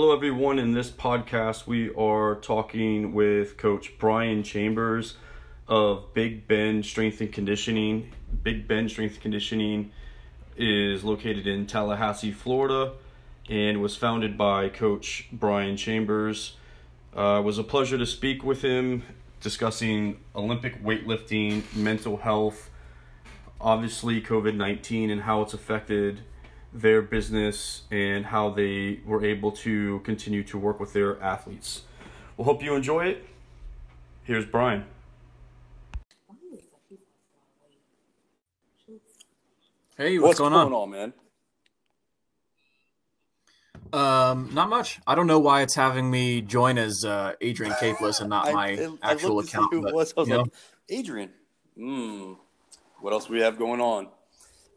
Hello, everyone. In this podcast, we are talking with Coach Brian Chambers of Big Bend Strength and Conditioning. Big Bend Strength and Conditioning is located in Tallahassee, Florida, and was founded by Coach Brian Chambers. Uh, it was a pleasure to speak with him discussing Olympic weightlifting, mental health, obviously COVID 19 and how it's affected their business and how they were able to continue to work with their athletes. We'll hope you enjoy it. Here's Brian. Hey, what's, What's going, going on? on, man? Um, not much. I don't know why it's having me join as uh, Adrian Capeless and not I- my I- I actual looked to see account. but, was. I was you know, like, Adrian. Hmm. What else we have going on?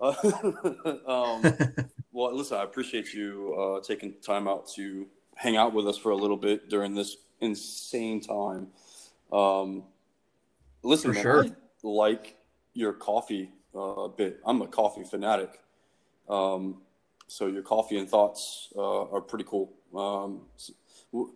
Uh, um, well, listen, I appreciate you uh, taking time out to hang out with us for a little bit during this insane time. Um, listen, For man, sure. I like your coffee uh, a bit. I'm a coffee fanatic. Um, so your coffee and thoughts uh, are pretty cool. Um, s- w-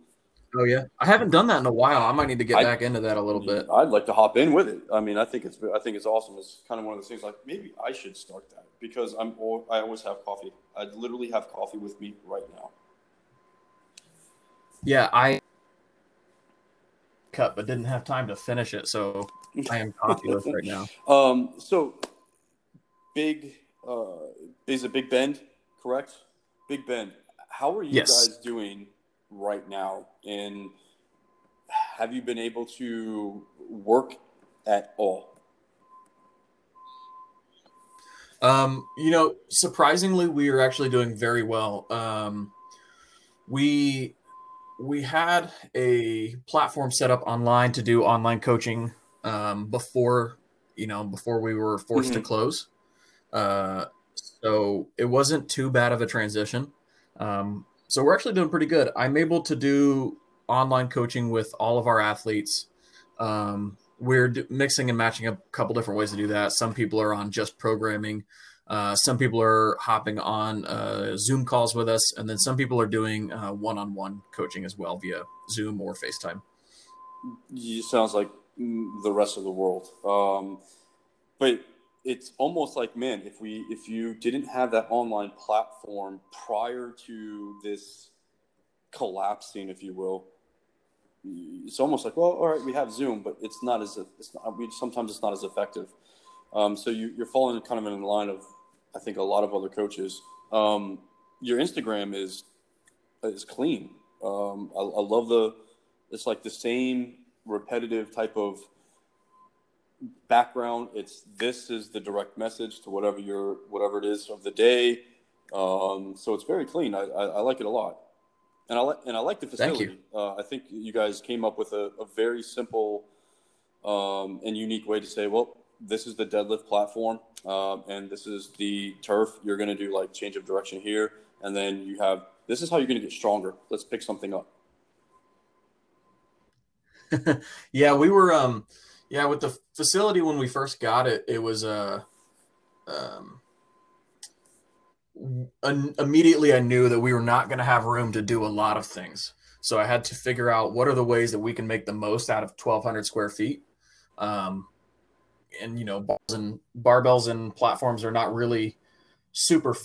oh yeah, I haven't done that in a while. I might need to get I- back into that a little bit. I'd like to hop in with it. I mean, I think it's I think it's awesome. It's kind of one of those things like maybe I should start that because I'm al- I always have coffee. I literally have coffee with me right now. Yeah, I cut but didn't have time to finish it, so I am coffeeless right now. Um, so big uh, is it Big Bend, correct? Big Bend. How are you Yes. guys doing right now? And have you been able to work at all? Um, you know, surprisingly, we are actually doing very well. Um, we we had a platform set up online to do online coaching um, before you know before we were forced to Mhm. close. Uh, so it wasn't too bad of a transition. Um, so we're actually doing pretty good. I'm able to do online coaching with all of our athletes. Um, we're d- mixing and matching a couple different ways to do that. Some people are on just programming. Uh, some people are hopping on uh, Zoom calls with us, and then some people are doing uh, one-on-one coaching as well via Zoom or FaceTime. You sounds like mm, the rest of the world. Um, but it's almost like, man, if we if you didn't have that online platform prior to this collapsing, if you will, it's almost like, well, all right, we have Zoom, but it's not as it's not. We sometimes it's not as effective. Um, so you, you're falling kind of in the line of, I think, a lot of other coaches. Um, your Instagram is is clean. Um, I, I love the. It's like the same repetitive type of background. It's this is the direct message to whatever your whatever it is of the day. Um, so it's very clean. I, I, I like it a lot, and I like and I like the Thank facility. Uh, I think you guys came up with a, a very simple um, and unique way to say, well, this is the deadlift platform, um, and this is the turf. You're going to do like change of direction here, and then you have this is how you're going to get stronger. Let's pick something up. yeah, we were um yeah, with the facility when we first got it, it was uh um an- immediately I knew that we were not going to have room to do a lot of things. So I had to figure out what are the ways that we can make the most out of 1200 square feet. Um and you know, bars and barbells and platforms are not really super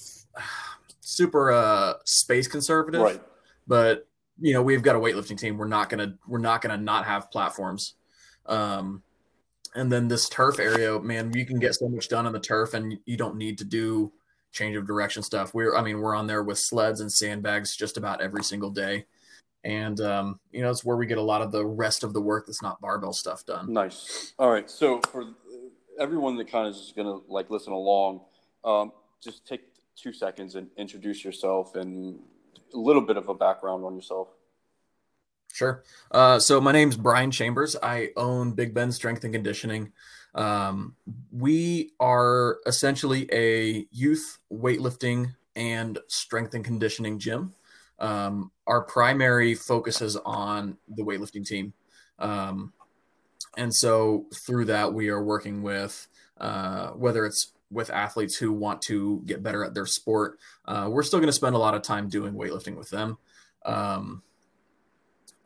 super uh space conservative Right. but you know we've got a weightlifting team we're not gonna we're not gonna not have platforms um and then this turf area man you can get so much done on the turf and you don't need to do change of direction stuff we're i mean we're on there with sleds and sandbags just about every single day and um you know it's where we get a lot of the rest of the work that's not barbell stuff done Nice. All right. So for everyone that kind of is going to like listen along, um, just take two seconds and introduce yourself and a little bit of a background on yourself. Sure. Uh, so my name's Brian Chambers. I own Big Bend Strength and Conditioning. Um, we are essentially a youth weightlifting and strength and conditioning gym. Um, our primary focus is on the weightlifting team. Um, and so through that, we are working with uh, whether it's with athletes who want to get better at their sport. Uh, we're still going to spend a lot of time doing weightlifting with them. Um,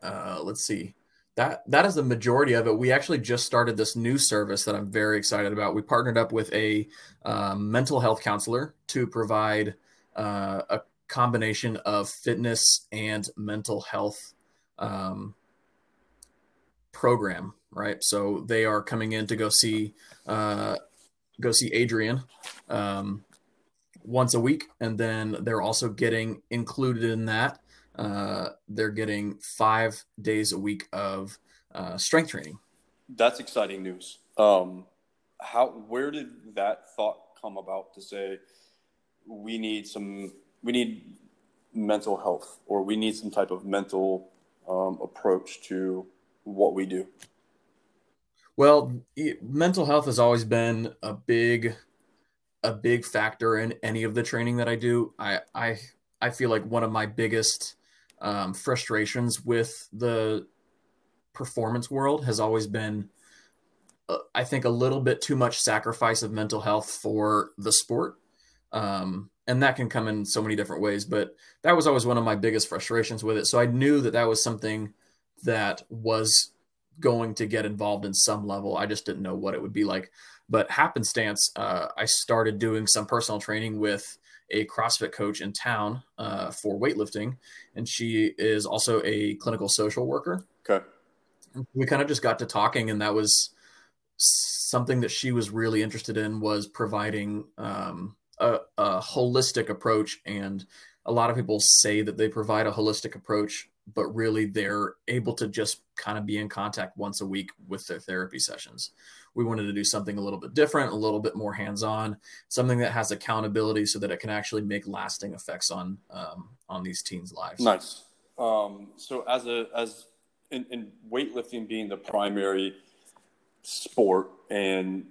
uh, let's see. That that is the majority of it. We actually just started this new service that I'm very excited about. We partnered up with a um, mental health counselor to provide uh, a combination of fitness and mental health um, program. Right, so they are coming in to go see uh, go see Adrian um, once a week, and then they're also getting included in that uh, they're getting five days a week of uh, strength training. That's exciting news. Um, how where did that thought come about to say we need some we need mental health or we need some type of mental um, approach to what we do? Well, mental health has always been a big a big factor in any of the training that I do. I I I feel like one of my biggest um, frustrations with the performance world has always been, uh, I think, a little bit too much sacrifice of mental health for the sport. Um, and that can come in so many different ways, but that was always one of my biggest frustrations with it. So I knew that that was something that was going to get involved in some level. I just didn't know what it would be like. But happenstance, uh, I started doing some personal training with a CrossFit coach in town uh, for weightlifting, and she is also a clinical social worker. Okay. We kind of just got to talking, and that was something that she was really interested in was providing um, a, a holistic approach. And a lot of people say that they provide a holistic approach, but really they're able to just kind of be in contact once a week with their therapy sessions we wanted to do something a little bit different, a little bit more hands-on, something that has accountability so that it can actually make lasting effects on um, on these teens' lives. Nice. Um, so as a as in, in weightlifting being the primary sport, and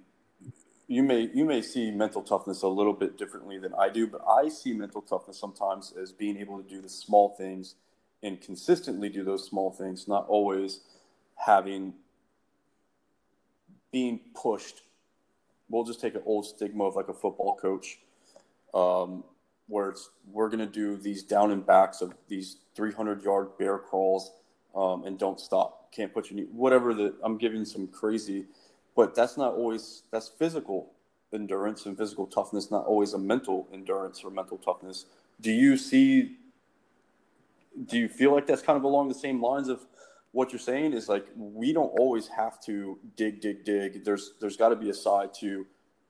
you may you may see mental toughness a little bit differently than I do, but I see mental toughness sometimes as being able to do the small things and consistently do those small things, not always having being pushed. We'll just take an old stigma of like a football coach, um, where it's we're to do these down and backs of these 300 yard bear crawls um, and don't stop. Can't put your knee, whatever the I'm giving some crazy, but that's not always that's physical endurance and physical toughness, not always a mental endurance or mental toughness. Do you see? Do you feel like that's kind of along the same lines of what you're saying is like we don't always have to dig, dig, dig. There's there's got to be a side to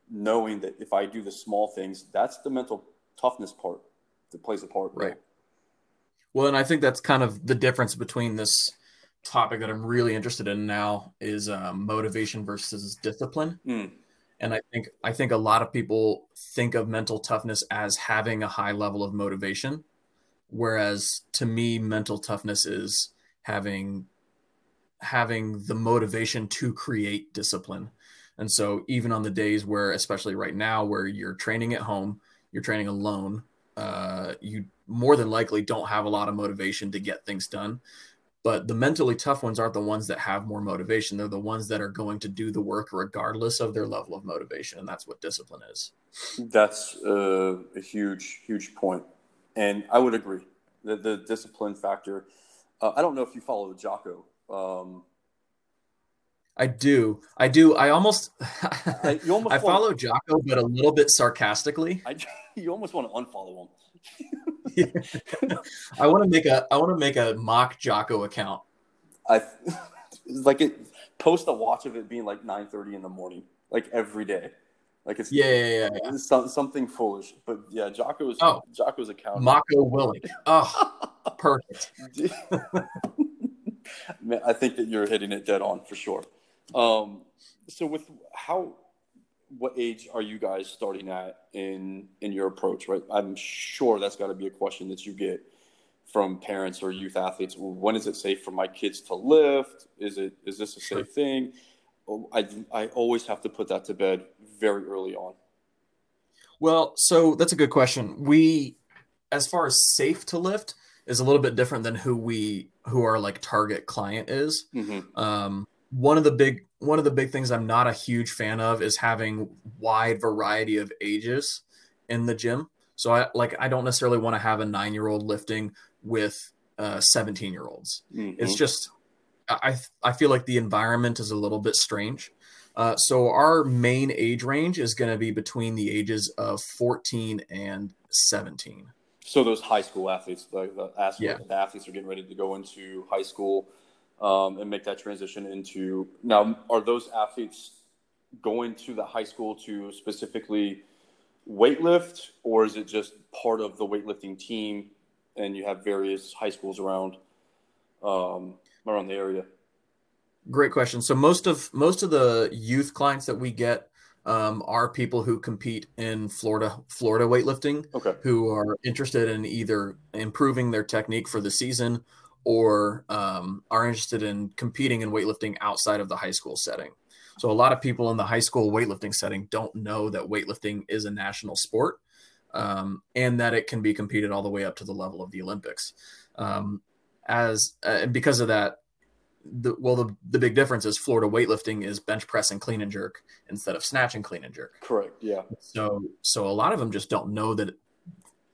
knowing that if I do the small things, that's the mental toughness part that plays a part. Right. Well, and I think that's kind of the difference between this topic that I'm really interested in now is um, motivation versus discipline. Mm. And I think I think a lot of people think of mental toughness as having a high level of motivation, whereas to me, mental toughness is having having the motivation to create discipline. And so, even on the days where, especially right now, where you're training at home, you're training alone, uh, you more than likely don't have a lot of motivation to get things done. But the mentally tough ones aren't the ones that have more motivation. They're the ones that are going to do the work regardless of their level of motivation. And that's what discipline is. That's uh, a huge, huge point. And I would agree. The, the discipline factor. Uh, I don't know if you follow Jocko um, I do. I do. I almost, I, almost I follow Jocko, but a little bit sarcastically. I, you almost want to unfollow him. I want to make a I want to make a mock Jocko account. I like it. Post a watch of it being like nine thirty in the morning, like every day. Like it's yeah, yeah, yeah, yeah. Some, something foolish, but yeah, Jocko's oh, Jocko's account. Mako Willink. Oh, perfect. I think that you're hitting it dead on for sure. Um, so with how, what age are you guys starting at in in your approach? Right, I'm sure that's got to be a question that you get from parents or youth athletes. When is it safe for my kids to lift? Is it is this a safe thing? Oh, I I always have to put that to bed very early on. Well, so that's a good question. We, as far as safe to lift, is a little bit different than who we who our like target client is. Mm-hmm. Um, one of the big one of the big things I'm not a huge fan of is having wide variety of ages in the gym. So I like I don't necessarily want to have a nine year old lifting with uh, 17 year olds. Mhm. It's just I I feel like the environment is a little bit strange. Uh, so our main age range is going to be between the ages of 14 and 17. So those high school athletes, the, the, athletes, Yeah. athletes are getting ready to go into high school um, and make that transition into. Now, are those athletes going to the high school to specifically weightlift, or is it just part of the weightlifting team, and you have various high schools around um, around the area? Great question. So most of most of the youth clients that we get um, are people who compete in Florida Florida weightlifting. Okay. who are interested in either improving their technique for the season or um, are interested in competing in weightlifting outside of the high school setting. So a lot of people in the high school weightlifting setting don't know that weightlifting is a national sport um, and that it can be competed all the way up to the level of the Olympics. Um, as uh, because of that, the, well, the, the big difference is Florida weightlifting is bench press and clean and jerk instead of snatch and clean and jerk. Correct. Yeah. So so a lot of them just don't know that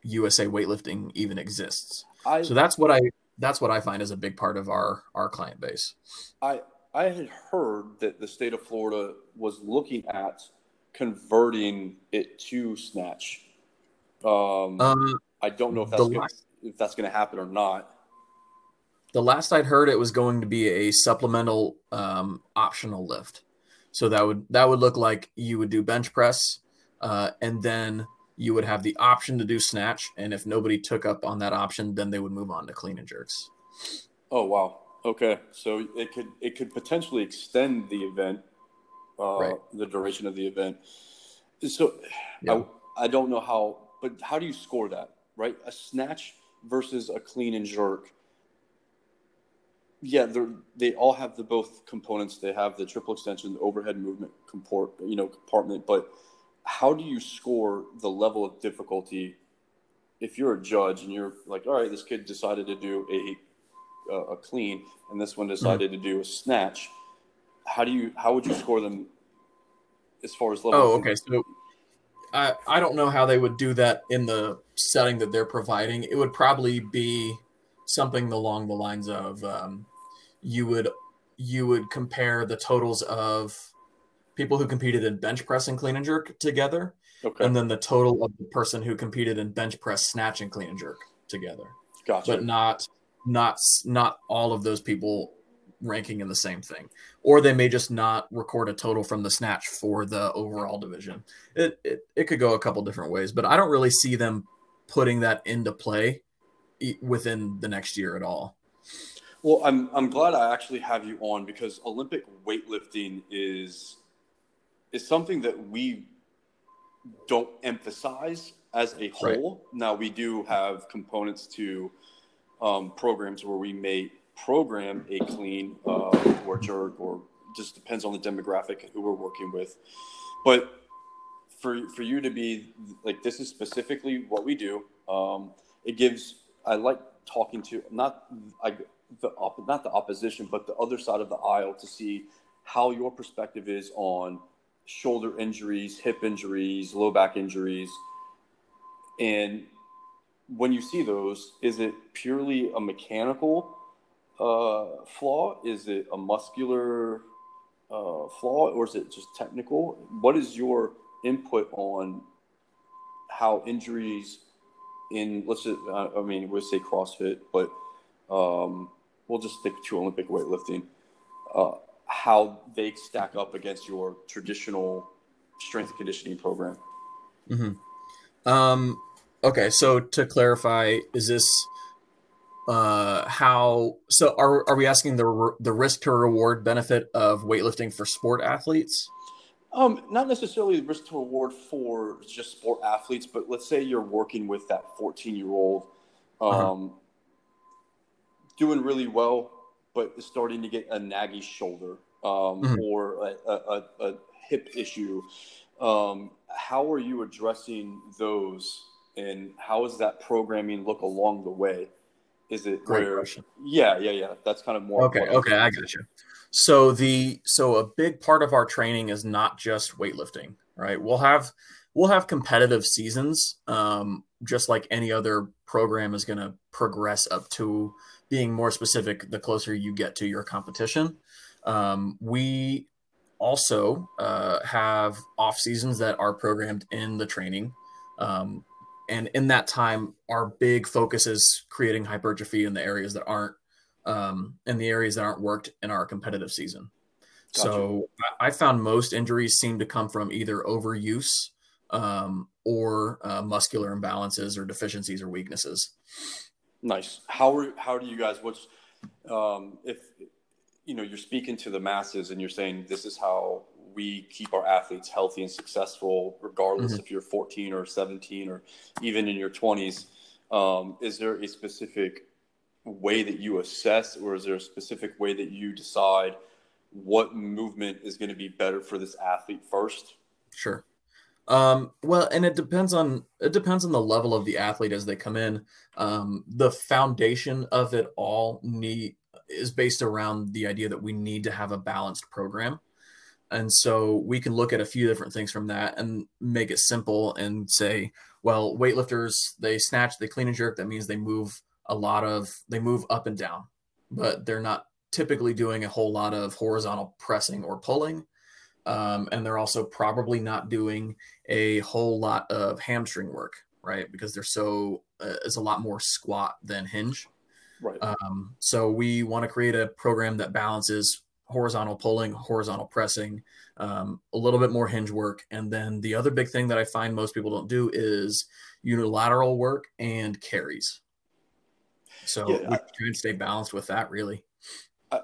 USA weightlifting even exists. I So that's what I that's what I find is a big part of our our client base. I I had heard that the state of Florida was looking at converting it to snatch. Um, Um, I don't know if the that's gonna, if that's going to happen or not. The last I'd heard, it was going to be a supplemental um, optional lift. So that would that would look like you would do bench press, uh, and then you would have the option to do snatch. And if nobody took up on that option, then they would move on to clean and jerks. Oh wow. Okay, so it could it could potentially extend the event, uh, Right. the duration of the event. So Yeah. I, I don't know how, but how do you score that? Right, a snatch versus a clean and jerk. Yeah, they they all have the both components. They have the triple extension, the overhead movement comport, you know, compartment. But how do you score the level of difficulty if you're a judge and you're like, all right, this kid decided to do a a, a clean, and this one decided to do a snatch. How do you how would you score them as far as level? Oh, okay. So I I don't know how they would do that in the setting that they're providing. It would probably be something along the lines of um, you would you would compare the totals of people who competed in bench press and clean and jerk together, Okay, and then the total of the person who competed in bench press, snatch, and clean and jerk together, gotcha. but not not not all of those people ranking in the same thing. Or they may just not record a total from the snatch for the overall division. It, it it could go a couple different ways but i don't really see them putting that into play within the next year at all Well, I'm I'm glad I actually have you on because Olympic weightlifting is is something that we don't emphasize as a Right. whole. Now we do have components to um, programs where we may program a clean uh, or jerk, or just depends on the demographic and who we're working with. But for for you to be like this is specifically what we do. Um, it gives I like talking to not I the op, not the opposition, but the other side of the aisle to see how your perspective is on shoulder injuries, hip injuries, low back injuries, and when you see those, is it purely a mechanical uh, flaw? Is it a muscular uh, flaw, or is it just technical? What is your input on how injuries in let's just uh, I mean we'll say CrossFit, but um, we'll just stick to Olympic weightlifting. Uh, how they stack up against your traditional strength and conditioning program. um okay so to clarify is this uh how so are, are we asking the re- the risk to reward benefit of weightlifting for sport athletes Um, not necessarily risk to reward for just sport athletes, but let's say you're working with that 14 year old, um, Uh-huh. Doing really well, but is starting to get a naggy shoulder um, Mhm. or a, a, a, a hip issue. Um, how are you addressing those, and how does that programming look along the way? Is it Great where? question. Yeah, yeah, yeah. That's kind of more. Okay, okay, I got you. So the so a big part of our training is not just weightlifting, right? We'll have we'll have competitive seasons, um, just like any other program is going to progress up to being more specific the closer you get to your competition. Um, we also uh, have off seasons that are programmed in the training. Um, and in that time, our big focus is creating hypertrophy in the areas that aren't um, in the areas that aren't worked in our competitive season. Gotcha. So I found most injuries seem to come from either overuse um, or uh, muscular imbalances or deficiencies or weaknesses. Nice. How are, how do you guys? What's um, if you know you're speaking to the masses and you're saying this is how we keep our athletes healthy and successful, regardless mm-hmm. if you're 14 or 17 or even in your 20s. Um, is there a specific way that you assess, or is there a specific way that you decide what movement is going to be better for this athlete first? Sure. Um, well, and it depends on it depends on the level of the athlete as they come in. Um, the foundation of it all need is based around the idea that we need to have a balanced program. And so we can look at a few different things from that and make it simple and say, well, weightlifters, they snatch, they clean and jerk. That means they move a lot of, they move up and down, but they're not typically doing a whole lot of horizontal pressing or pulling. Um, and they're also probably not doing a whole lot of hamstring work, right? Because they're so, uh, it's a lot more squat than hinge. Right. Um, so we want to create a program that balances horizontal pulling, horizontal pressing, um, a little bit more hinge work. And then the other big thing that I find most people don't do is unilateral work and carries. So yeah, we try and stay balanced with that, really.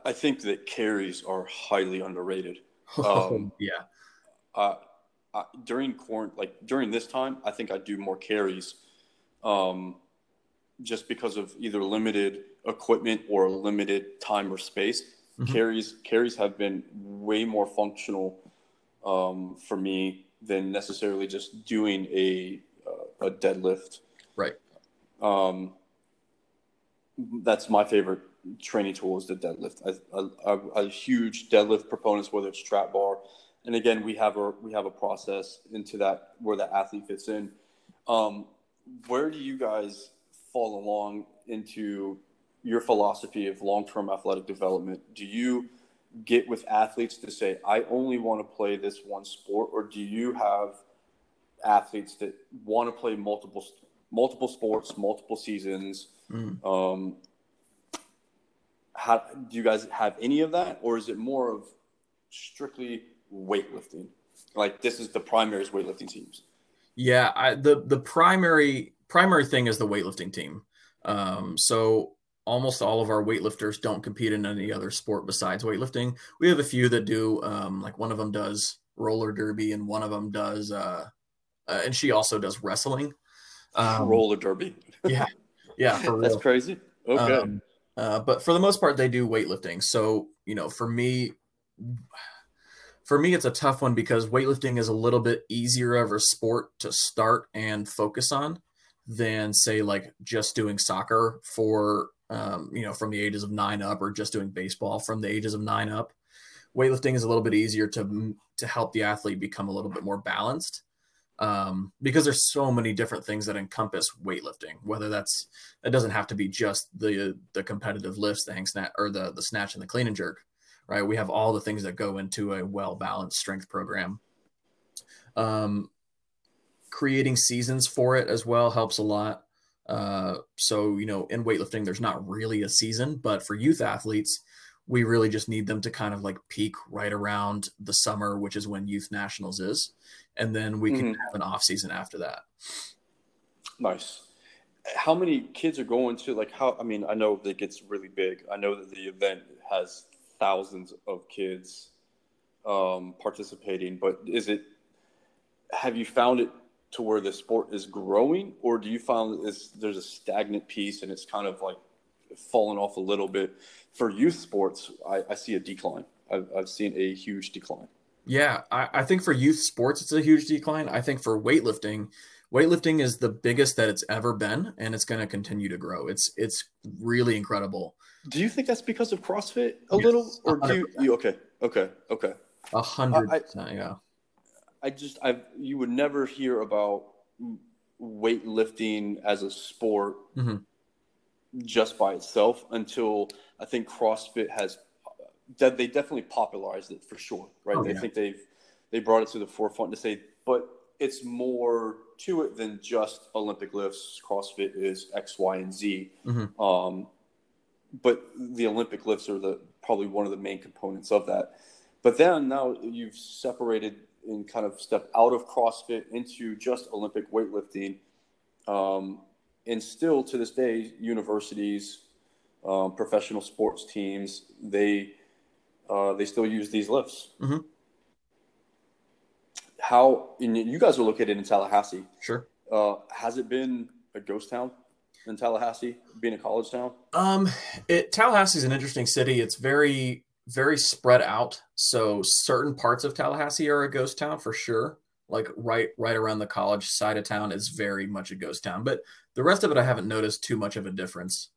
I think that carries are highly underrated. Um, yeah. Uh, uh, during corn, like during this time, I think I do more carries. Um, just because of either limited equipment or limited time or space. Mm-hmm. Carries carries have been way more functional um, for me than necessarily just doing a uh, a deadlift. Right. Um, that's my favorite training tool is the deadlift. I, I, I, a huge deadlift proponents, whether it's trap bar, and again we have a we have a process into that where the athlete fits in. Um, where do you guys fall along into your philosophy of long-term athletic development do you get with athletes to say i only want to play this one sport or do you have athletes that want to play multiple multiple sports multiple seasons mm. um, how do you guys have any of that or is it more of strictly weightlifting like this is the primary weightlifting teams yeah I, the the primary primary thing is the weightlifting team. Um, so almost all of our weightlifters don't compete in any other sport besides weightlifting. We have a few that do, um, like one of them does roller derby and one of them does, uh, uh, and she also does wrestling. Um, roller derby. yeah. Yeah. That's crazy. Okay. Um, uh, but for the most part, they do weightlifting. So, you know, for me, for me, it's a tough one because weightlifting is a little bit easier of a sport to start and focus on than say like just doing soccer for um, you know from the ages of nine up or just doing baseball from the ages of nine up weightlifting is a little bit easier to to help the athlete become a little bit more balanced um, because there's so many different things that encompass weightlifting whether that's it doesn't have to be just the the competitive lifts the hang snatch or the the snatch and the clean and jerk right we have all the things that go into a well balanced strength program um, creating seasons for it as well helps a lot. Uh, so, you know, in weightlifting, there's not really a season, but for youth athletes, we really just need them to kind of like peak right around the summer, which is when youth nationals is. And then we can mm-hmm. have an off season after that. Nice. How many kids are going to like how, I mean, I know that gets really big. I know that the event has thousands of kids um, participating, but is it, have you found it to where the sport is growing, or do you find that there's a stagnant piece and it's kind of like falling off a little bit? For youth sports, I, I see a decline. I've, I've seen a huge decline. Yeah, I, I think for youth sports, it's a huge decline. I think for weightlifting, weightlifting is the biggest that it's ever been, and it's going to continue to grow. It's it's really incredible. Do you think that's because of CrossFit a yes, little, or 100%. do you, you? Okay, okay, okay. A hundred percent, yeah. I, just I you would never hear about weightlifting as a sport Mhm. just by itself until I think CrossFit has they definitely popularized it for sure, right? Oh, I think they've they brought it to the forefront to say, but it's more to it than just Olympic lifts. CrossFit is X, Y, and Z. Mhm. Um, but the Olympic lifts are the probably one of the main components of that. But then now you've separated and kind of stepped out of CrossFit into just Olympic weightlifting. Um, and still to this day, universities, um, professional sports teams, they uh, they still use these lifts. Mhm. How you guys are located in Tallahassee? Sure. Uh, has it been a ghost town in Tallahassee, being a college town? Um, it Tallahassee is an interesting city. It's very very spread out. So certain parts of Tallahassee are a ghost town for sure. Like right right around the college side of town is very much a ghost town. But the rest of it, I haven't noticed too much of a difference.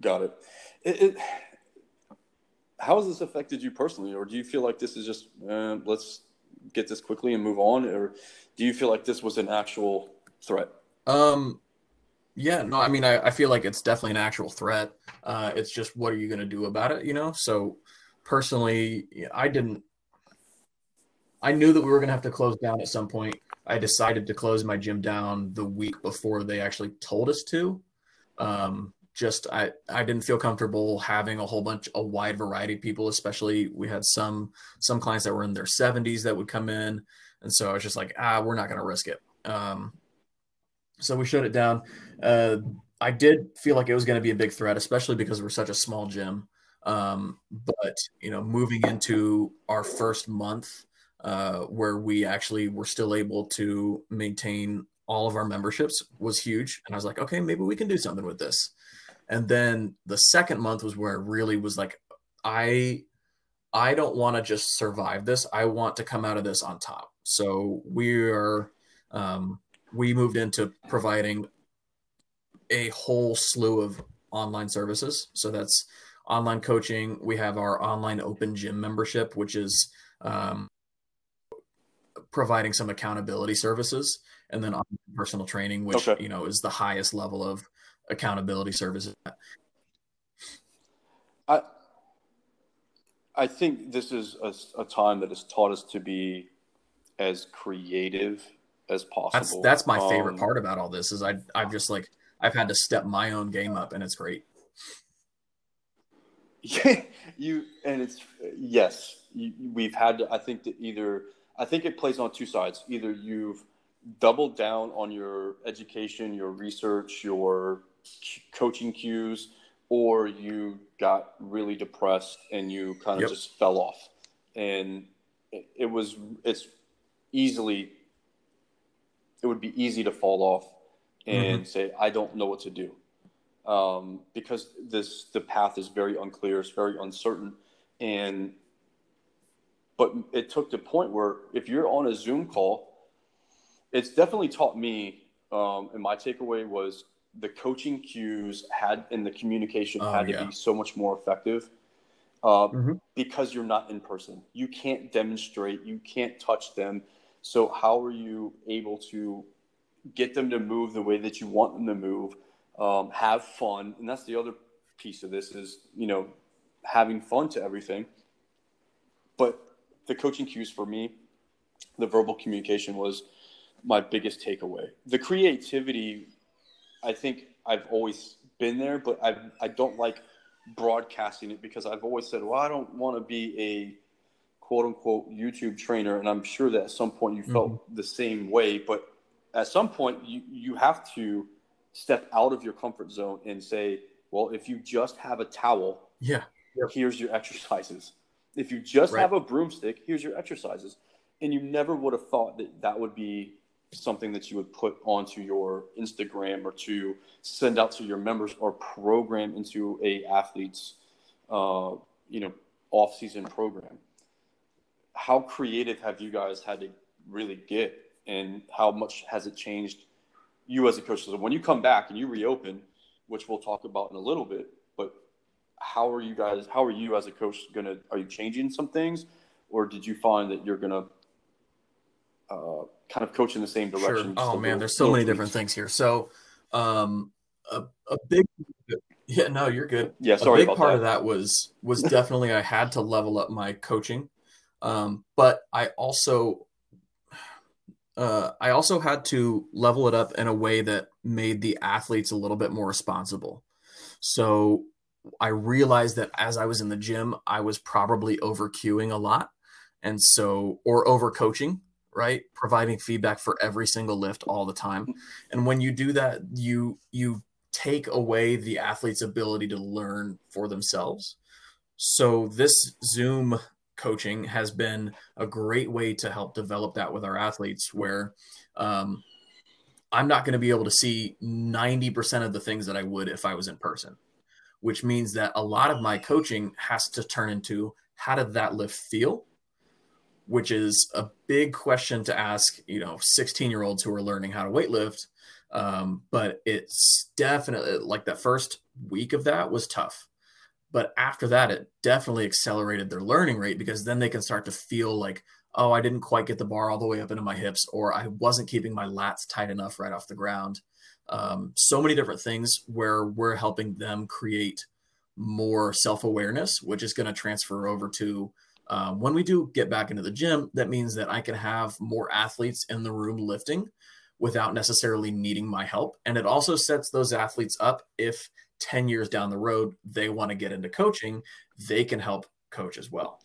Got it. it, it how has this affected you personally, or do you feel like this is just uh, let's get this quickly and move on, or do you feel like this was an actual threat? Um, yeah, no, I mean, I, I feel like it's definitely an actual threat. Uh, it's just what are you going to do about it, you know? So personally, I didn't. I knew that we were going to have to close down at some point. I decided to close my gym down the week before they actually told us to. Um, just I I didn't feel comfortable having a whole bunch a wide variety of people, especially we had some some clients that were in their 70s that would come in, and so I was just like, ah, we're not going to risk it. Um, so we shut it down. Uh, I did feel like it was going to be a big threat, especially because we're such a small gym. Um, but you know, moving into our first month, uh, where we actually were still able to maintain all of our memberships was huge, and I was like, okay, maybe we can do something with this. And then the second month was where it really was like, I, I don't want to just survive this. I want to come out of this on top. So we are. Um, we moved into providing a whole slew of online services. So that's online coaching. We have our online open gym membership, which is um, providing some accountability services, and then personal training, which Okay. you know is the highest level of accountability services. I I think this is a, a time that has taught us to be as creative as possible. That's that's my favorite Um, part about all this is I I've just like I've had to step my own game up, and it's great. Yeah, you and it's yes, you, we've had. To, I think that either I think it plays on two sides. Either you've doubled down on your education, your research, your coaching cues, or you got really depressed and you kind of Yep. just fell off. And it, it was it's easily it would be easy to fall off and say I don't know what to do um, because this the path is very unclear, it's very uncertain, and but it took the point where if you're on a Zoom call, it's definitely taught me, um, and my takeaway was the coaching cues had and the communication Oh, had to yeah. be so much more effective uh, Mhm. because you're not in person. You can't demonstrate, you can't touch them. So how are you able to get them to move the way that you want them to move? um, have fun, and that's the other piece of this is you know having fun to everything. But the coaching cues for me, the verbal communication was my biggest takeaway. The creativity, I think I've always been there, but I I don't like broadcasting it because I've always said, well, I don't want to be a quote unquote YouTube trainer, and I'm sure that at some point you mm-hmm. felt the same way, but at some point you you have to step out of your comfort zone and say, well, if you just have a towel, Yeah. here's your exercises. If you just Right. have a broomstick, here's your exercises. And you never would have thought that that would be something that you would put onto your Instagram or to send out to your members or program into a athlete's, uh, you know, off-season program. How creative have you guys had to really get, and how much has it changed you as a coach? So when you come back and you reopen, which we'll talk about in a little bit, but how are you guys? How are you as a coach gonna? Are you changing some things, or did you find that you're gonna uh, kind of coach in the same direction. Sure. Oh man, there's so many tweaks. different things here. So, um, a, a big yeah, no, you're good. Yeah, sorry. A big part that. of that was was definitely I had to level up my coaching, um, but I also uh, I also had to level it up in a way that made the athletes a little bit more responsible. So I realized that as I was in the gym, I was probably over cueing a lot, and so or over coaching right providing feedback for every single lift all the time and when you do that you you take away the athlete's ability to learn for themselves. So this Zoom coaching has been a great way to help develop that with our athletes where um, I'm not going to be able to see 90% of the things that I would if I was in person, which means that a lot of my coaching has to turn into how did that lift feel? Which is a big question to ask, you know, 16 year olds who are learning how to weightlift um, but it's definitely like that first week of that was tough. But after that, it definitely accelerated their learning rate because then they can start to feel like, oh, I didn't quite get the bar all the way up into my hips, or I wasn't keeping my lats tight enough right off the ground. Um, so many different things where we're helping them create more self awareness, which is going to transfer over to uh, when we do get back into the gym. That means that I can have more athletes in the room lifting without necessarily needing my help. And it also sets those athletes up if 10 years down the road they want to get into coaching, they can help coach as well.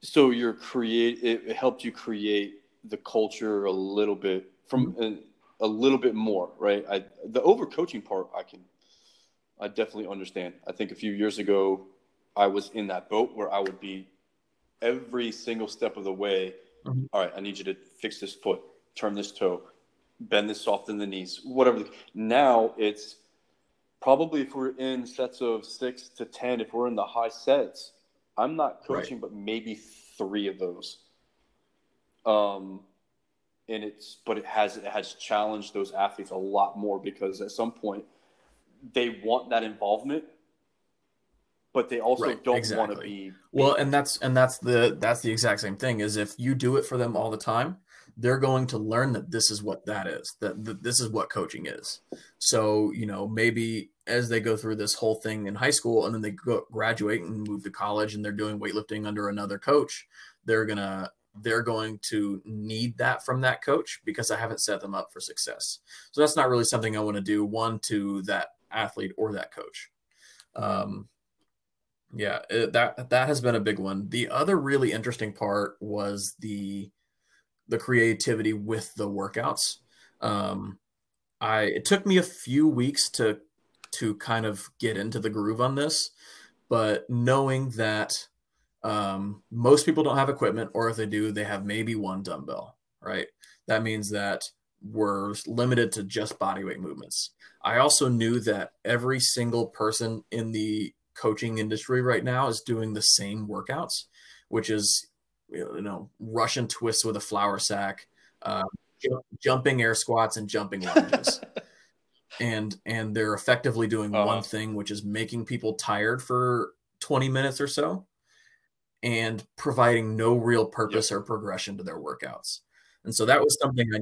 So you're create it helped you create the culture a little bit from mm-hmm. a, a little bit more, right? I the overcoaching part I can I definitely understand. I think a few years ago I was in that boat where I would be every single step of the way Mm-hmm. All right, I need you to fix this foot, turn this toe, bend this soft in the knees, whatever. Now it's probably if we're in sets of six to 10, if we're in the high sets, I'm not coaching, right. but maybe three of those. Um, and it's, but it has, it has challenged those athletes a lot more because at some point they want that involvement but they also right, don't exactly. want to be well and that's and that's the that's the exact same thing is if you do it for them all the time they're going to learn that this is what that is that, that this is what coaching is. So you know maybe as they go through this whole thing in high school and then they go, graduate and move to college and they're doing weightlifting under another coach they're gonna they're going to need that from that coach because i haven't set them up for success. So that's not really something i want to do one to that athlete or that coach um, yeah, it, that that has been a big one. The other really interesting part was the the creativity with the workouts. Um, I it took me a few weeks to to kind of get into the groove on this, but knowing that um, most people don't have equipment, or if they do, they have maybe one dumbbell. Right, that means that we're limited to just body weight movements. I also knew that every single person in the coaching industry right now is doing the same workouts, which is you know Russian twists with a flour sack, uh, jumping air squats and jumping lunges. and and they're effectively doing uh-huh. one thing which is making people tired for 20 minutes or so and providing no real purpose yep. or progression to their workouts and so that was something i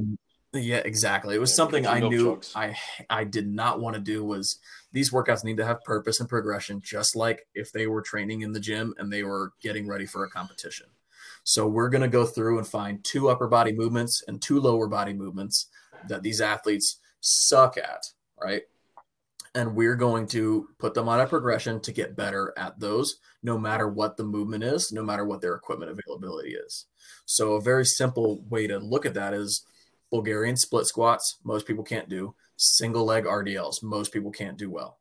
yeah, exactly. It was something I knew I I did not want to do was these workouts need to have purpose and progression, just like if they were training in the gym and they were getting ready for a competition. So we're going to go through and find two upper body movements and two lower body movements that these athletes suck at, right? And we're going to put them on a progression to get better at those, no matter what the movement is, no matter what their equipment availability is. So a very simple way to look at that is Bulgarian split squats, most people can't do. Single leg RDLs, most people can't do well.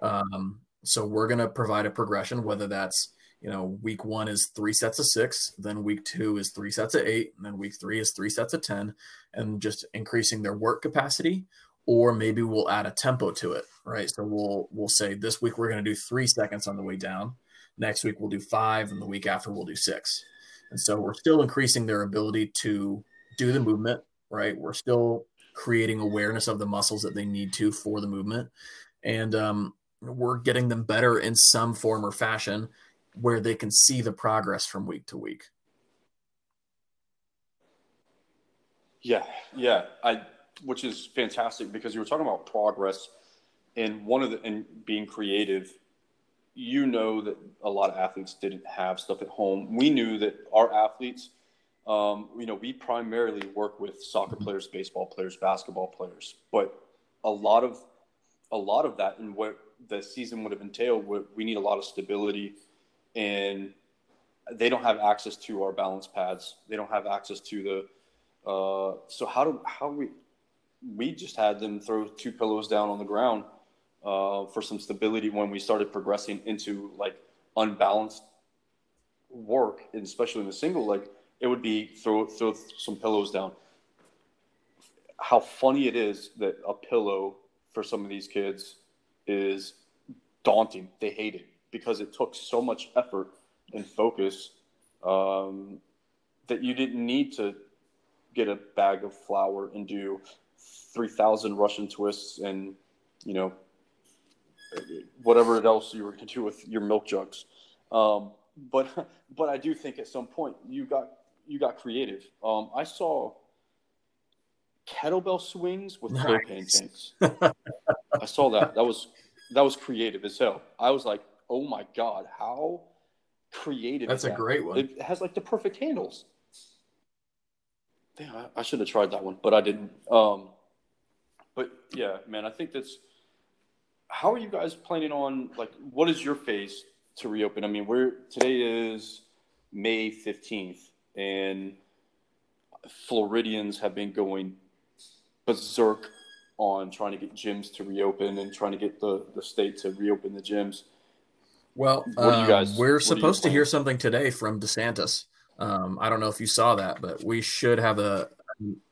Um, so we're going to provide a progression, whether that's you know week one is three sets of six, then week two is three sets of eight, and then week three is three sets of ten, and just increasing their work capacity. Or maybe we'll add a tempo to it, right? So we'll we'll say this week we're going to do three seconds on the way down. Next week we'll do five, and the week after we'll do six. And so we're still increasing their ability to do the movement right? We're still creating awareness of the muscles that they need to for the movement. And um, we're getting them better in some form or fashion where they can see the progress from week to week. Yeah, yeah, I which is fantastic because you were talking about progress and one of the and being creative. You know that a lot of athletes didn't have stuff at home. We knew that our athletes um, you know, we primarily work with soccer players, baseball players, basketball players, but a lot of a lot of that and what the season would have entailed, we need a lot of stability and they don't have access to our balance pads. They don't have access to the. Uh, so how do how we we just had them throw two pillows down on the ground uh, for some stability when we started progressing into like unbalanced work, and especially in the single leg, it would be throw throw some pillows down. How funny it is that a pillow for some of these kids is daunting. They hate it because it took so much effort and focus um, that you didn't need to get a bag of flour and do 3,000 Russian twists and, you know, whatever else you were going to do with your milk jugs. Um, but, but I do think at some point you got, you got creative. Um, I saw kettlebell swings with nice. propane tanks. I saw that. That was, that was creative as hell. I was like, oh my God, how creative. That's a that? great one. It has like the perfect handles. Damn, I, I should have tried that one, but I didn't. Um, but yeah, man, I think that's. How are you guys planning on like? What is your phase to reopen? I mean, we're today is May fifteenth, and Floridians have been going berserk on trying to get gyms to reopen and trying to get the, the state to reopen the gyms. Well, um, guys, we're supposed to hear something today from DeSantis. Um, I don't know if you saw that, but we should have a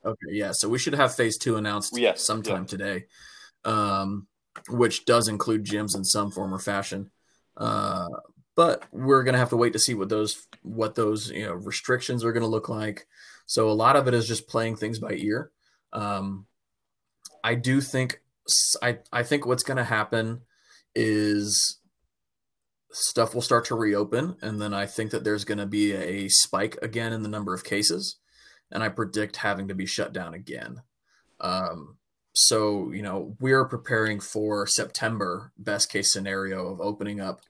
okay, yeah. So we should have phase two announced yes, sometime yeah. today, um, which does include gyms in some form or fashion. Uh, but we're gonna have to wait to see what those what those you know restrictions are gonna look like. So a lot of it is just playing things by ear. Um, I do think I I think what's gonna happen is stuff will start to reopen. And then I think that there's going to be a spike again in the number of cases. And I predict having to be shut down again. Um, so, you know, we're preparing for September, best case scenario of opening up.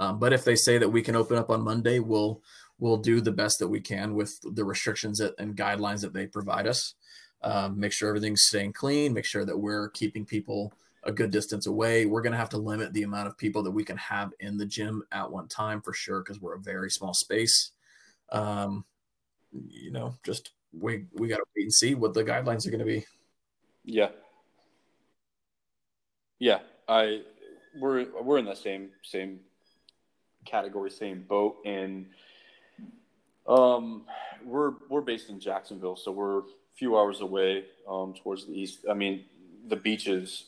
Um, but if they say that we can open up on Monday, we'll we'll do the best that we can with the restrictions that, and guidelines that they provide us. Um, make sure everything's staying clean. Make sure that we're keeping people a good distance away. We're going to have to limit the amount of people that we can have in the gym at one time for sure because we're a very small space. Um, you know, just we we got to wait and see what the guidelines are going to be. Yeah. Yeah, I we're we're in the same same category, same boat, and um, we're we're based in Jacksonville, so we're a few hours away um, towards the east. I mean, the beaches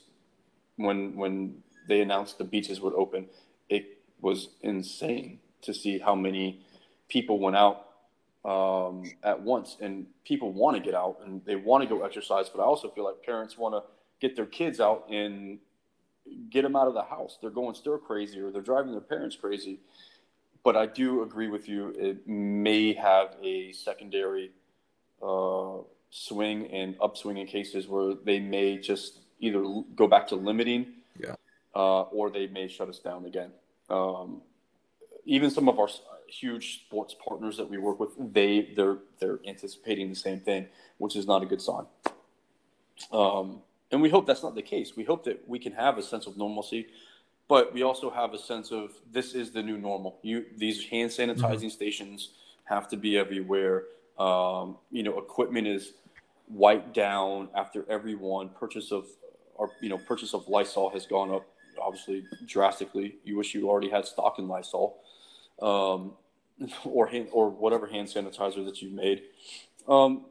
when when they announced the beaches would open, it was insane to see how many people went out um, at once. And people want to get out and they want to go exercise, but I also feel like parents want to get their kids out and get them out of the house. They're going stir crazy or they're driving their parents crazy. But I do agree with you. It may have a secondary uh, swing and upswing in cases where they may just either go back to limiting, yeah, uh, or they may shut us down again. Um, even some of our huge sports partners that we work with, they they're they're anticipating the same thing, which is not a good sign. Um, and we hope that's not the case. We hope that we can have a sense of normalcy, but we also have a sense of this is the new normal. You these hand sanitizing mm-hmm. stations have to be everywhere. Um, you know, equipment is wiped down after every one. Purchase of our you know purchase of Lysol has gone up obviously drastically. You wish you already had stock in Lysol, um, or hand, or whatever hand sanitizer that you've made. Um,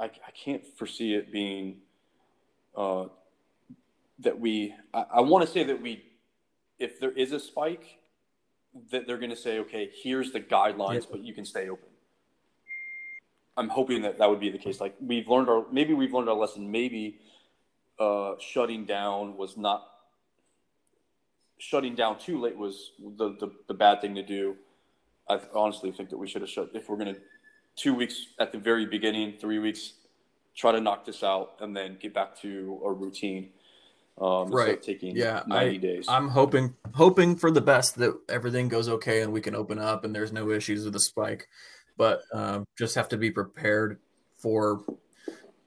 I, I can't foresee it being uh, that we. I, I want to say that we, if there is a spike, that they're going to say, okay, here's the guidelines, but you can stay open. I'm hoping that that would be the case. Like we've learned our, maybe we've learned our lesson. Maybe uh, shutting down was not shutting down too late was the, the, the bad thing to do. I honestly think that we should have shut if we're going to two weeks at the very beginning, three weeks, try to knock this out, and then get back to a routine. Um, right. Taking yeah, ninety I, days. I'm hoping hoping for the best that everything goes okay and we can open up and there's no issues with the spike, but um, just have to be prepared for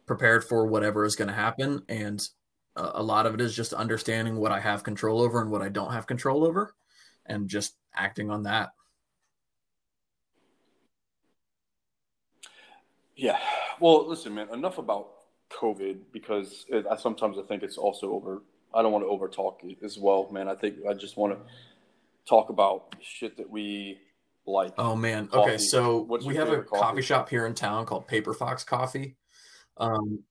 prepared for whatever is going to happen and uh, a lot of it is just understanding what I have control over and what I don't have control over and just acting on that. Yeah. Well, listen, man, enough about COVID because it, I sometimes I think it's also over. I don't want to over talk as well, man. I think I just want to talk about shit that we like. Oh man. Coffee. Okay, so What's we have a coffee? coffee? shop here in town called Paper Fox Coffee. Um,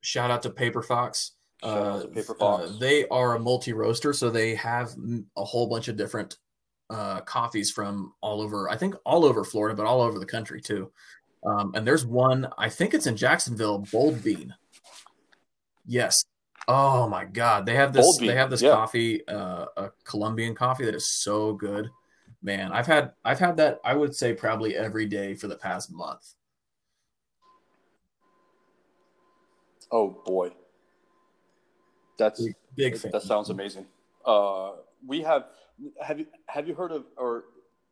shout out to Paper Fox. Uh, Paper Fox. Uh, they are a multi roaster, so they have a whole bunch of different uh, coffees from all over. I think all over Florida, but all over the country too. Um, and there's one, I think it's in Jacksonville, Bold Bean. Yes. Oh my God, they have this. They have this yeah. coffee, uh, a Colombian coffee that is so good. Man, I've had I've had that. I would say probably every day for the past month. Oh boy, that's big, big that, that sounds amazing. Uh, we have have you have you heard of or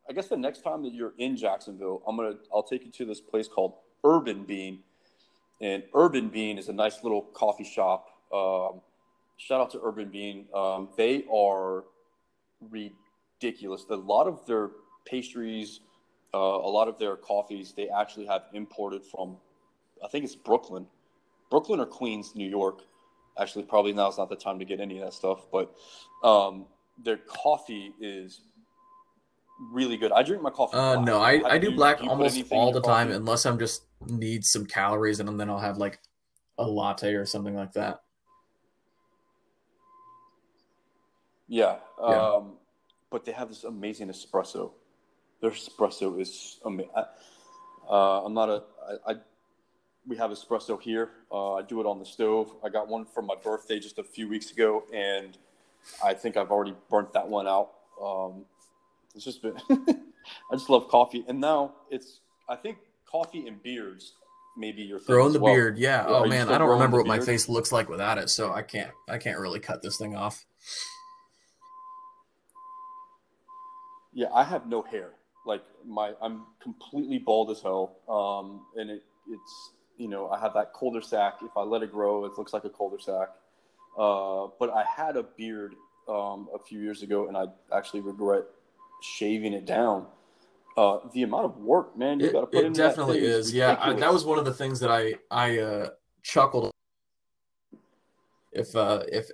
I guess the next time that you're in Jacksonville, I'm gonna I'll take you to this place called Urban Bean, and Urban Bean is a nice little coffee shop. Um, shout out to Urban Bean. Um, they are ridiculous. A lot of their pastries, uh, a lot of their coffees, they actually have imported from, I think it's Brooklyn, Brooklyn or Queens, New York. Actually, probably now is not the time to get any of that stuff, but um, their coffee is really good. I drink my coffee. Uh, no, I, I do, do black do almost all the time unless I'm just need some calories and then I'll have like a latte or something like that. Yeah. yeah. Um, but they have this amazing espresso. Their espresso is amazing. Uh, I'm not a. I, I we have espresso here. Uh, I do it on the stove. I got one for my birthday just a few weeks ago, and I think I've already burnt that one out. Um, it's just been, I just love coffee. And now it's, I think coffee and beards maybe your growing the well. beard. Yeah. yeah oh man, I don't remember what beard? my face looks like without it, so I can't, I can't really cut this thing off. Yeah, I have no hair. Like my, I'm completely bald as hell. Um, and it, it's, you know, I have that cul-de-sac. If I let it grow, it looks like a cul-de-sac. Uh, but I had a beard um, a few years ago, and I actually regret shaving it down. Uh, the amount of work, man, you got to put in. it definitely is. is yeah, I, that was one of the things that I I uh, chuckled. If uh, if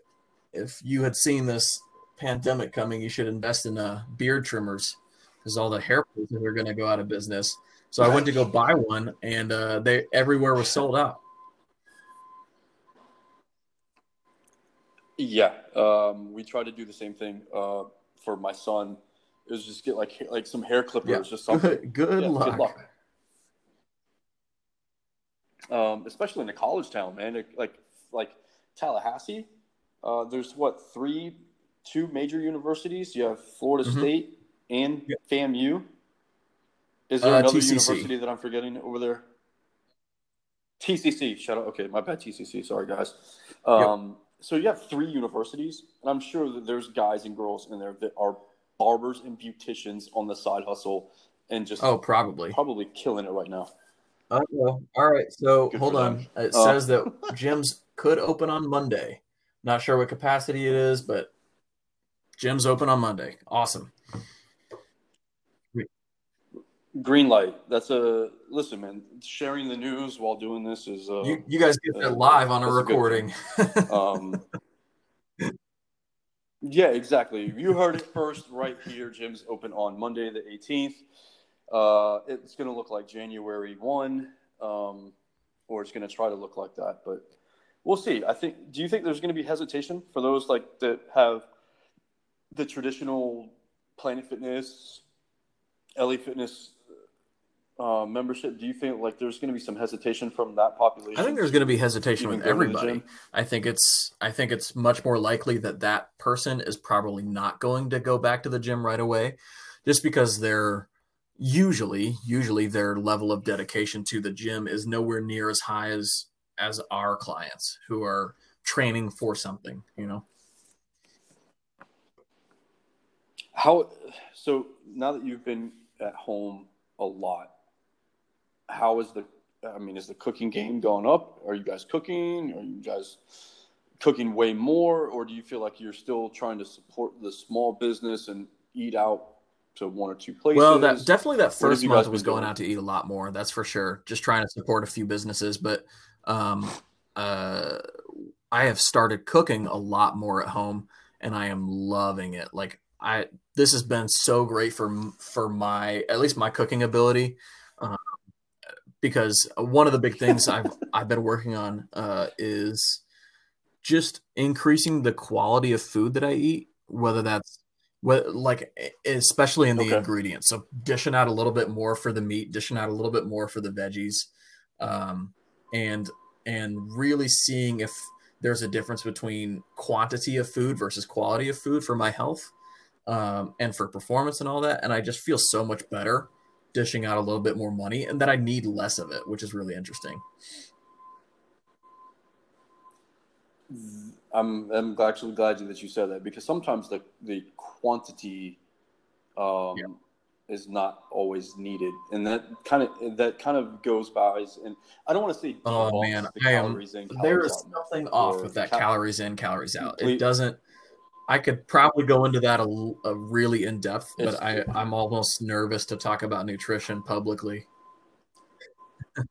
if you had seen this pandemic coming, you should invest in uh, beard trimmers because all the hair places are going to go out of business. So I went to go buy one, and uh, they everywhere was sold out. Yeah, um, we tried to do the same thing uh, for my son is just get like like some hair clippers, yeah. just something. Good, good, yeah, luck. good luck. Um, especially in a college town, man. like like Tallahassee, uh, there's what three, two major universities. You have Florida mm-hmm. State and yeah. FAMU. Is there uh, another TCC. university that I'm forgetting over there? TCC. Shout out. Okay, my bad. TCC. Sorry, guys. Um, yep. So you have three universities, and I'm sure that there's guys and girls in there that are barbers and beauticians on the side hustle and just oh probably probably killing it right now. Uh, well, all right. So Good hold on. It uh, says that gyms could open on Monday. Not sure what capacity it is, but gyms open on Monday. Awesome. Green light. That's a listen, man. Sharing the news while doing this is. Uh, you, you guys get that live on a recording. A um, yeah, exactly. You heard it first right here. Gym's open on Monday the 18th. Uh, it's going to look like January 1, um, or it's going to try to look like that. But we'll see. I think. Do you think there's going to be hesitation for those like that have the traditional Planet Fitness, LA Fitness uh, membership, do you think like there's going to be some hesitation from that population? I think there's going to be hesitation with everybody. I think it's I think it's much more likely that that person is probably not going to go back to the gym right away, just because they're usually usually their level of dedication to the gym is nowhere near as high as as our clients who are training for something you know how so now that you've been at home a lot how is the i mean is the cooking game going up are you guys cooking are you guys cooking way more or do you feel like you're still trying to support the small business and eat out to one or two places. Well, that definitely that first month was going doing? out to eat a lot more. That's for sure. Just trying to support a few businesses, but um, uh, I have started cooking a lot more at home, and I am loving it. Like I, this has been so great for for my at least my cooking ability. Because one of the big things I've I've been working on uh, is just increasing the quality of food that I eat, whether that's what like especially in the okay. ingredients. So dishing out a little bit more for the meat, dishing out a little bit more for the veggies, um, and and really seeing if there's a difference between quantity of food versus quality of food for my health um, and for performance and all that. And I just feel so much better dishing out a little bit more money and that I need less of it, which is really interesting. I'm I'm actually glad that you said that because sometimes the the quantity um, yeah. is not always needed, and that kind of that kind of goes by. And I don't want to say oh man, the I am, there is something off with that cal- calories in, calories out. It doesn't. I could probably go into that a, a really in depth, but I, I'm almost nervous to talk about nutrition publicly.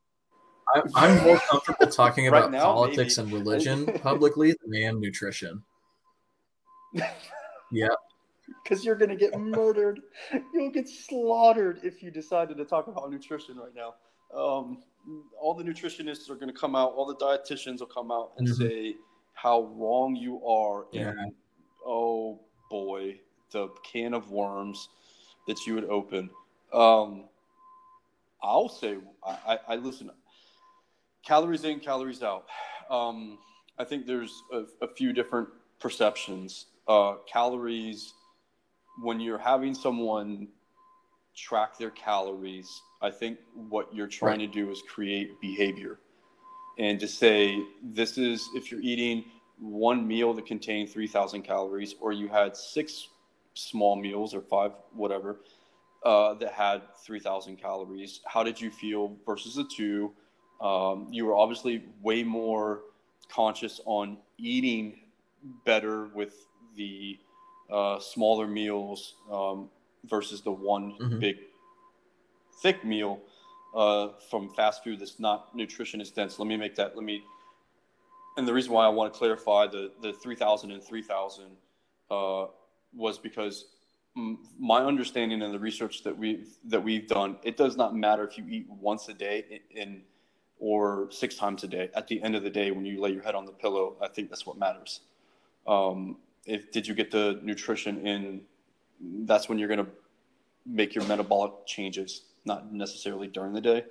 I, am more comfortable talking about now, politics maybe. and religion publicly than nutrition. Yeah. Because you're going to get murdered. You'll get slaughtered if you decided to talk about nutrition right now. Um, all the nutritionists are going to come out, all the dietitians will come out and mm-hmm. say how wrong you are. And yeah. Oh boy, the can of worms that you would open. Um, I'll say, I, I, I listen, calories in, calories out. Um, I think there's a, a few different perceptions. Uh, calories, when you're having someone track their calories, I think what you're trying right. to do is create behavior. And to say, this is if you're eating one meal that contained 3,000 calories, or you had six small meals or five, whatever, uh, that had 3,000 calories, how did you feel versus the two? Um, you were obviously way more conscious on eating better with the uh, smaller meals um, versus the one mm-hmm. big thick meal uh, from fast food that's not nutritionist dense. Let me make that. Let me. And the reason why I want to clarify the the 3,000 and 3,000 uh, was because my understanding and the research that we that we've done, it does not matter if you eat once a day in, or six times a day. At the end of the day, when you lay your head on the pillow, I think that's what matters. Um, if did you get the nutrition in? That's when you're going to make your metabolic changes, not necessarily during the day.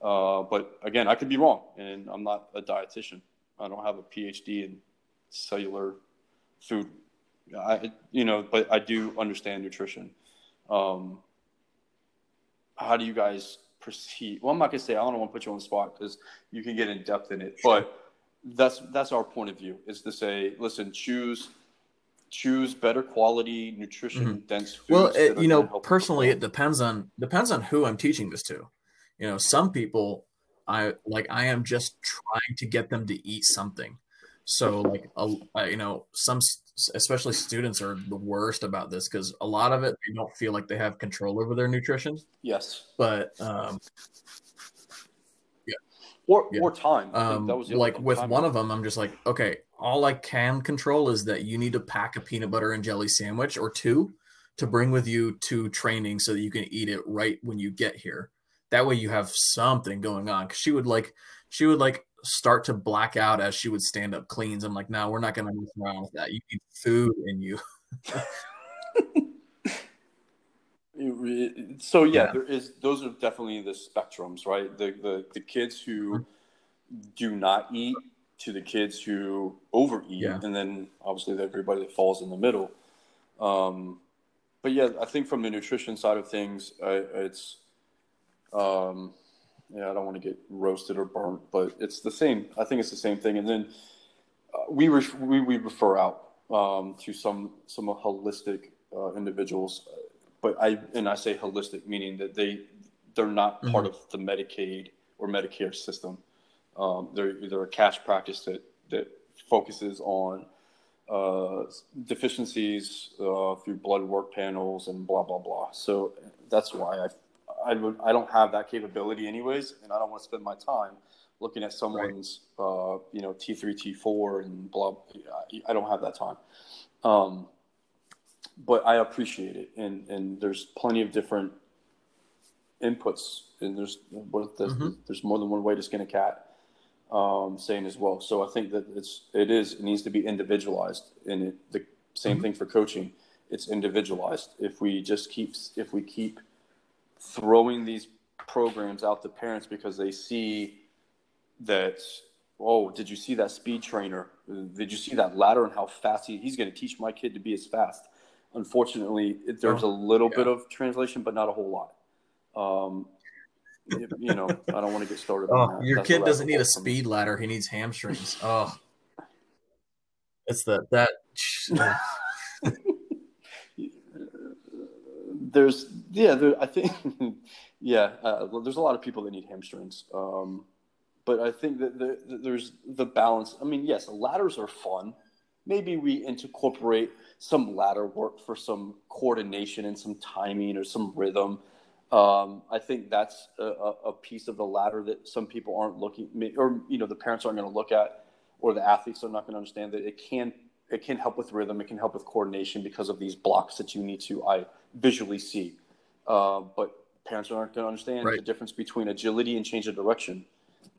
Uh, but again, I could be wrong, and I'm not a dietitian. I don't have a PhD in cellular food. I, you know, but I do understand nutrition. Um, how do you guys proceed? Well, I'm not gonna say I don't want to put you on the spot because you can get in depth in it, but that's that's our point of view is to say, listen, choose choose better quality, nutrition mm-hmm. dense foods. Well, it, you know, personally, it depends on depends on who I'm teaching this to. You know, some people, I like I am just trying to get them to eat something. So, like, a, you know, some especially students are the worst about this because a lot of it they don't feel like they have control over their nutrition. Yes, but um, yeah, or yeah. or time. Um, that was like with time. one of them, I'm just like, okay, all I can control is that you need to pack a peanut butter and jelly sandwich or two to bring with you to training so that you can eat it right when you get here. That way you have something going on. Cause she would like, she would like start to black out as she would stand up cleans. I'm like, no, we're not going to mess around with that. You need food in you. so yeah, yeah, there is. Those are definitely the spectrums, right? The the, the kids who do not eat to the kids who overeat, yeah. and then obviously everybody that falls in the middle. Um, but yeah, I think from the nutrition side of things, I, it's, um, yeah, I don't want to get roasted or burnt, but it's the same. I think it's the same thing. And then uh, we, re- we we refer out um, to some some holistic uh, individuals, but I and I say holistic meaning that they they're not mm-hmm. part of the Medicaid or Medicare system. Um, they're they're a cash practice that that focuses on uh, deficiencies uh, through blood work panels and blah blah blah. So that's why I I, would, I don't have that capability anyways, and I don't want to spend my time looking at someone's right. uh, you know T three T four and blah. I don't have that time. Um, but I appreciate it, and and there's plenty of different inputs, and there's there's, mm-hmm. there's more than one way to skin a cat um, saying as well. So I think that it's it is it needs to be individualized, and it, the same mm-hmm. thing for coaching. It's individualized. If we just keep if we keep throwing these programs out to parents because they see that oh did you see that speed trainer did you see that ladder and how fast he, he's going to teach my kid to be as fast unfortunately there's oh, a little yeah. bit of translation but not a whole lot um, you know, I don't want to get started. Oh, your That's kid doesn't need a speed ladder; he needs hamstrings. Oh, it's that that. there's yeah, there, I think yeah, uh, there's a lot of people that need hamstrings. Um, but I think that the, the, there's the balance. I mean, yes, ladders are fun. Maybe we incorporate some ladder work for some coordination and some timing or some rhythm um, I think that's a, a, piece of the ladder that some people aren't looking, or you know, the parents aren't going to look at, or the athletes are not going to understand that it can it can help with rhythm, it can help with coordination because of these blocks that you need to I visually see. Uh, but parents aren't going to understand right. the difference between agility and change of direction,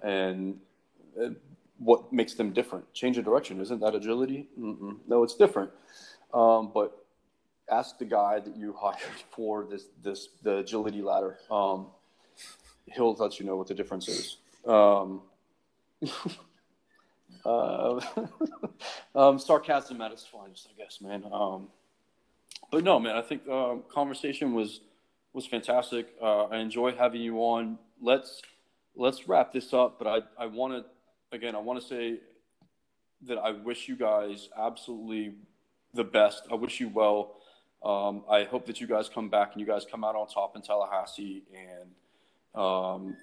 and uh, what makes them different. Change of direction isn't that agility? Mm-mm. No, it's different. Um, but ask the guy that you hired for this this the agility ladder. Um, he'll let you know what the difference is. Um, uh, um, sarcasm at its finest, I guess, man. Um, but no, man, I think uh, conversation was was fantastic. Uh, I enjoy having you on. Let's let's wrap this up. But I I want to again I want to say that I wish you guys absolutely the best. I wish you well. Um, I hope that you guys come back and you guys come out on top in Tallahassee and um,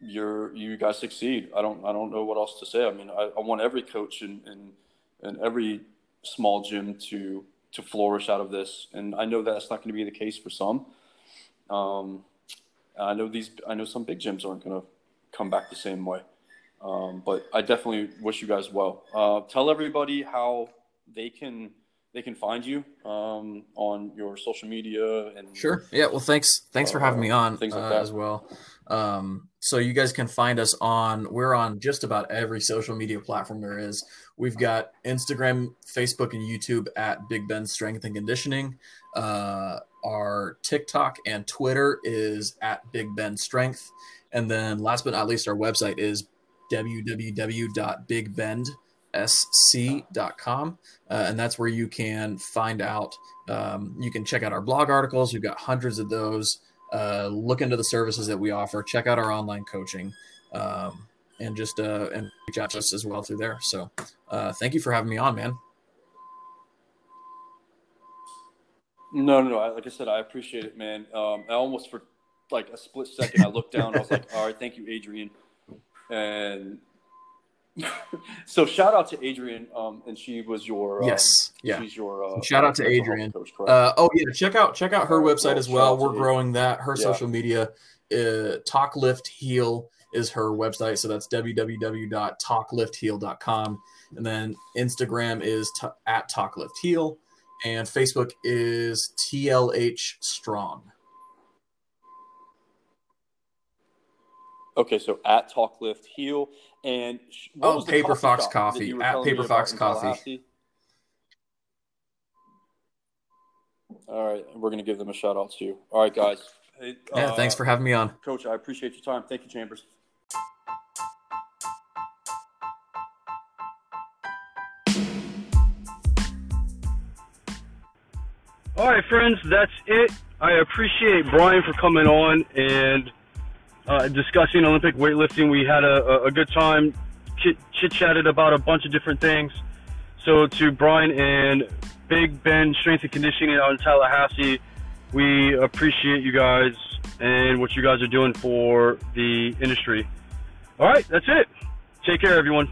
you're you guys succeed. I don't I don't know what else to say. I mean, I, I want every coach and and every small gym to to flourish out of this, and I know that's not going to be the case for some. Um, I know these I know some big gyms aren't going to come back the same way. Um, but I definitely wish you guys well. Uh, tell everybody how they can they can find you um, on your social media and sure yeah well thanks thanks uh, for having me uh, on things like uh, that as well um, so you guys can find us on we're on just about every social media platform there is we've got instagram facebook and youtube at big bend strength and conditioning uh, our tiktok and twitter is at big bend strength and then last but not least our website is www.bigbendsc.com. Uh, and that's where you can find out, um, you can check out our blog articles. We've got hundreds of those. Uh, look into the services that we offer, check out our online coaching, um, and just uh, and reach out to us as well through there. So uh, thank you for having me on, man. No, no, no. Like I said, I appreciate it, man. Um, I almost for like a split second, I looked down. I was like, "All right, thank you, Adrian." And so shout out to Adrian, um, and she was your um, yes, yeah. She's your uh, shout out to Adrian. Coach, uh, oh yeah, check out check out her website as well. We're growing that. Her yeah. social media, uh, Talk Lift Heal is her website. So that's www.talkliftheal.com, and then Instagram is t- at Talk Lift Heal, and Facebook is TLH Strong. Okay, so at Talk Lift Heal and oh, Paper Fox Coffee at Paper Fox Coffee. All right, we're gonna give them a shout out too. All right, guys. Hey, yeah, uh, thanks for having me on, Coach. I appreciate your time. Thank you, Chambers. All right, friends, that's it. I appreciate Brian for coming on and uh, discussing Olympic weightlifting. We had a, a good time, chit chatted about a bunch of different things. So to Brian and Big Bend Strength and Conditioning out in Tallahassee, we appreciate you guys and what you guys are doing for the industry. All right, that's it. Take care, everyone.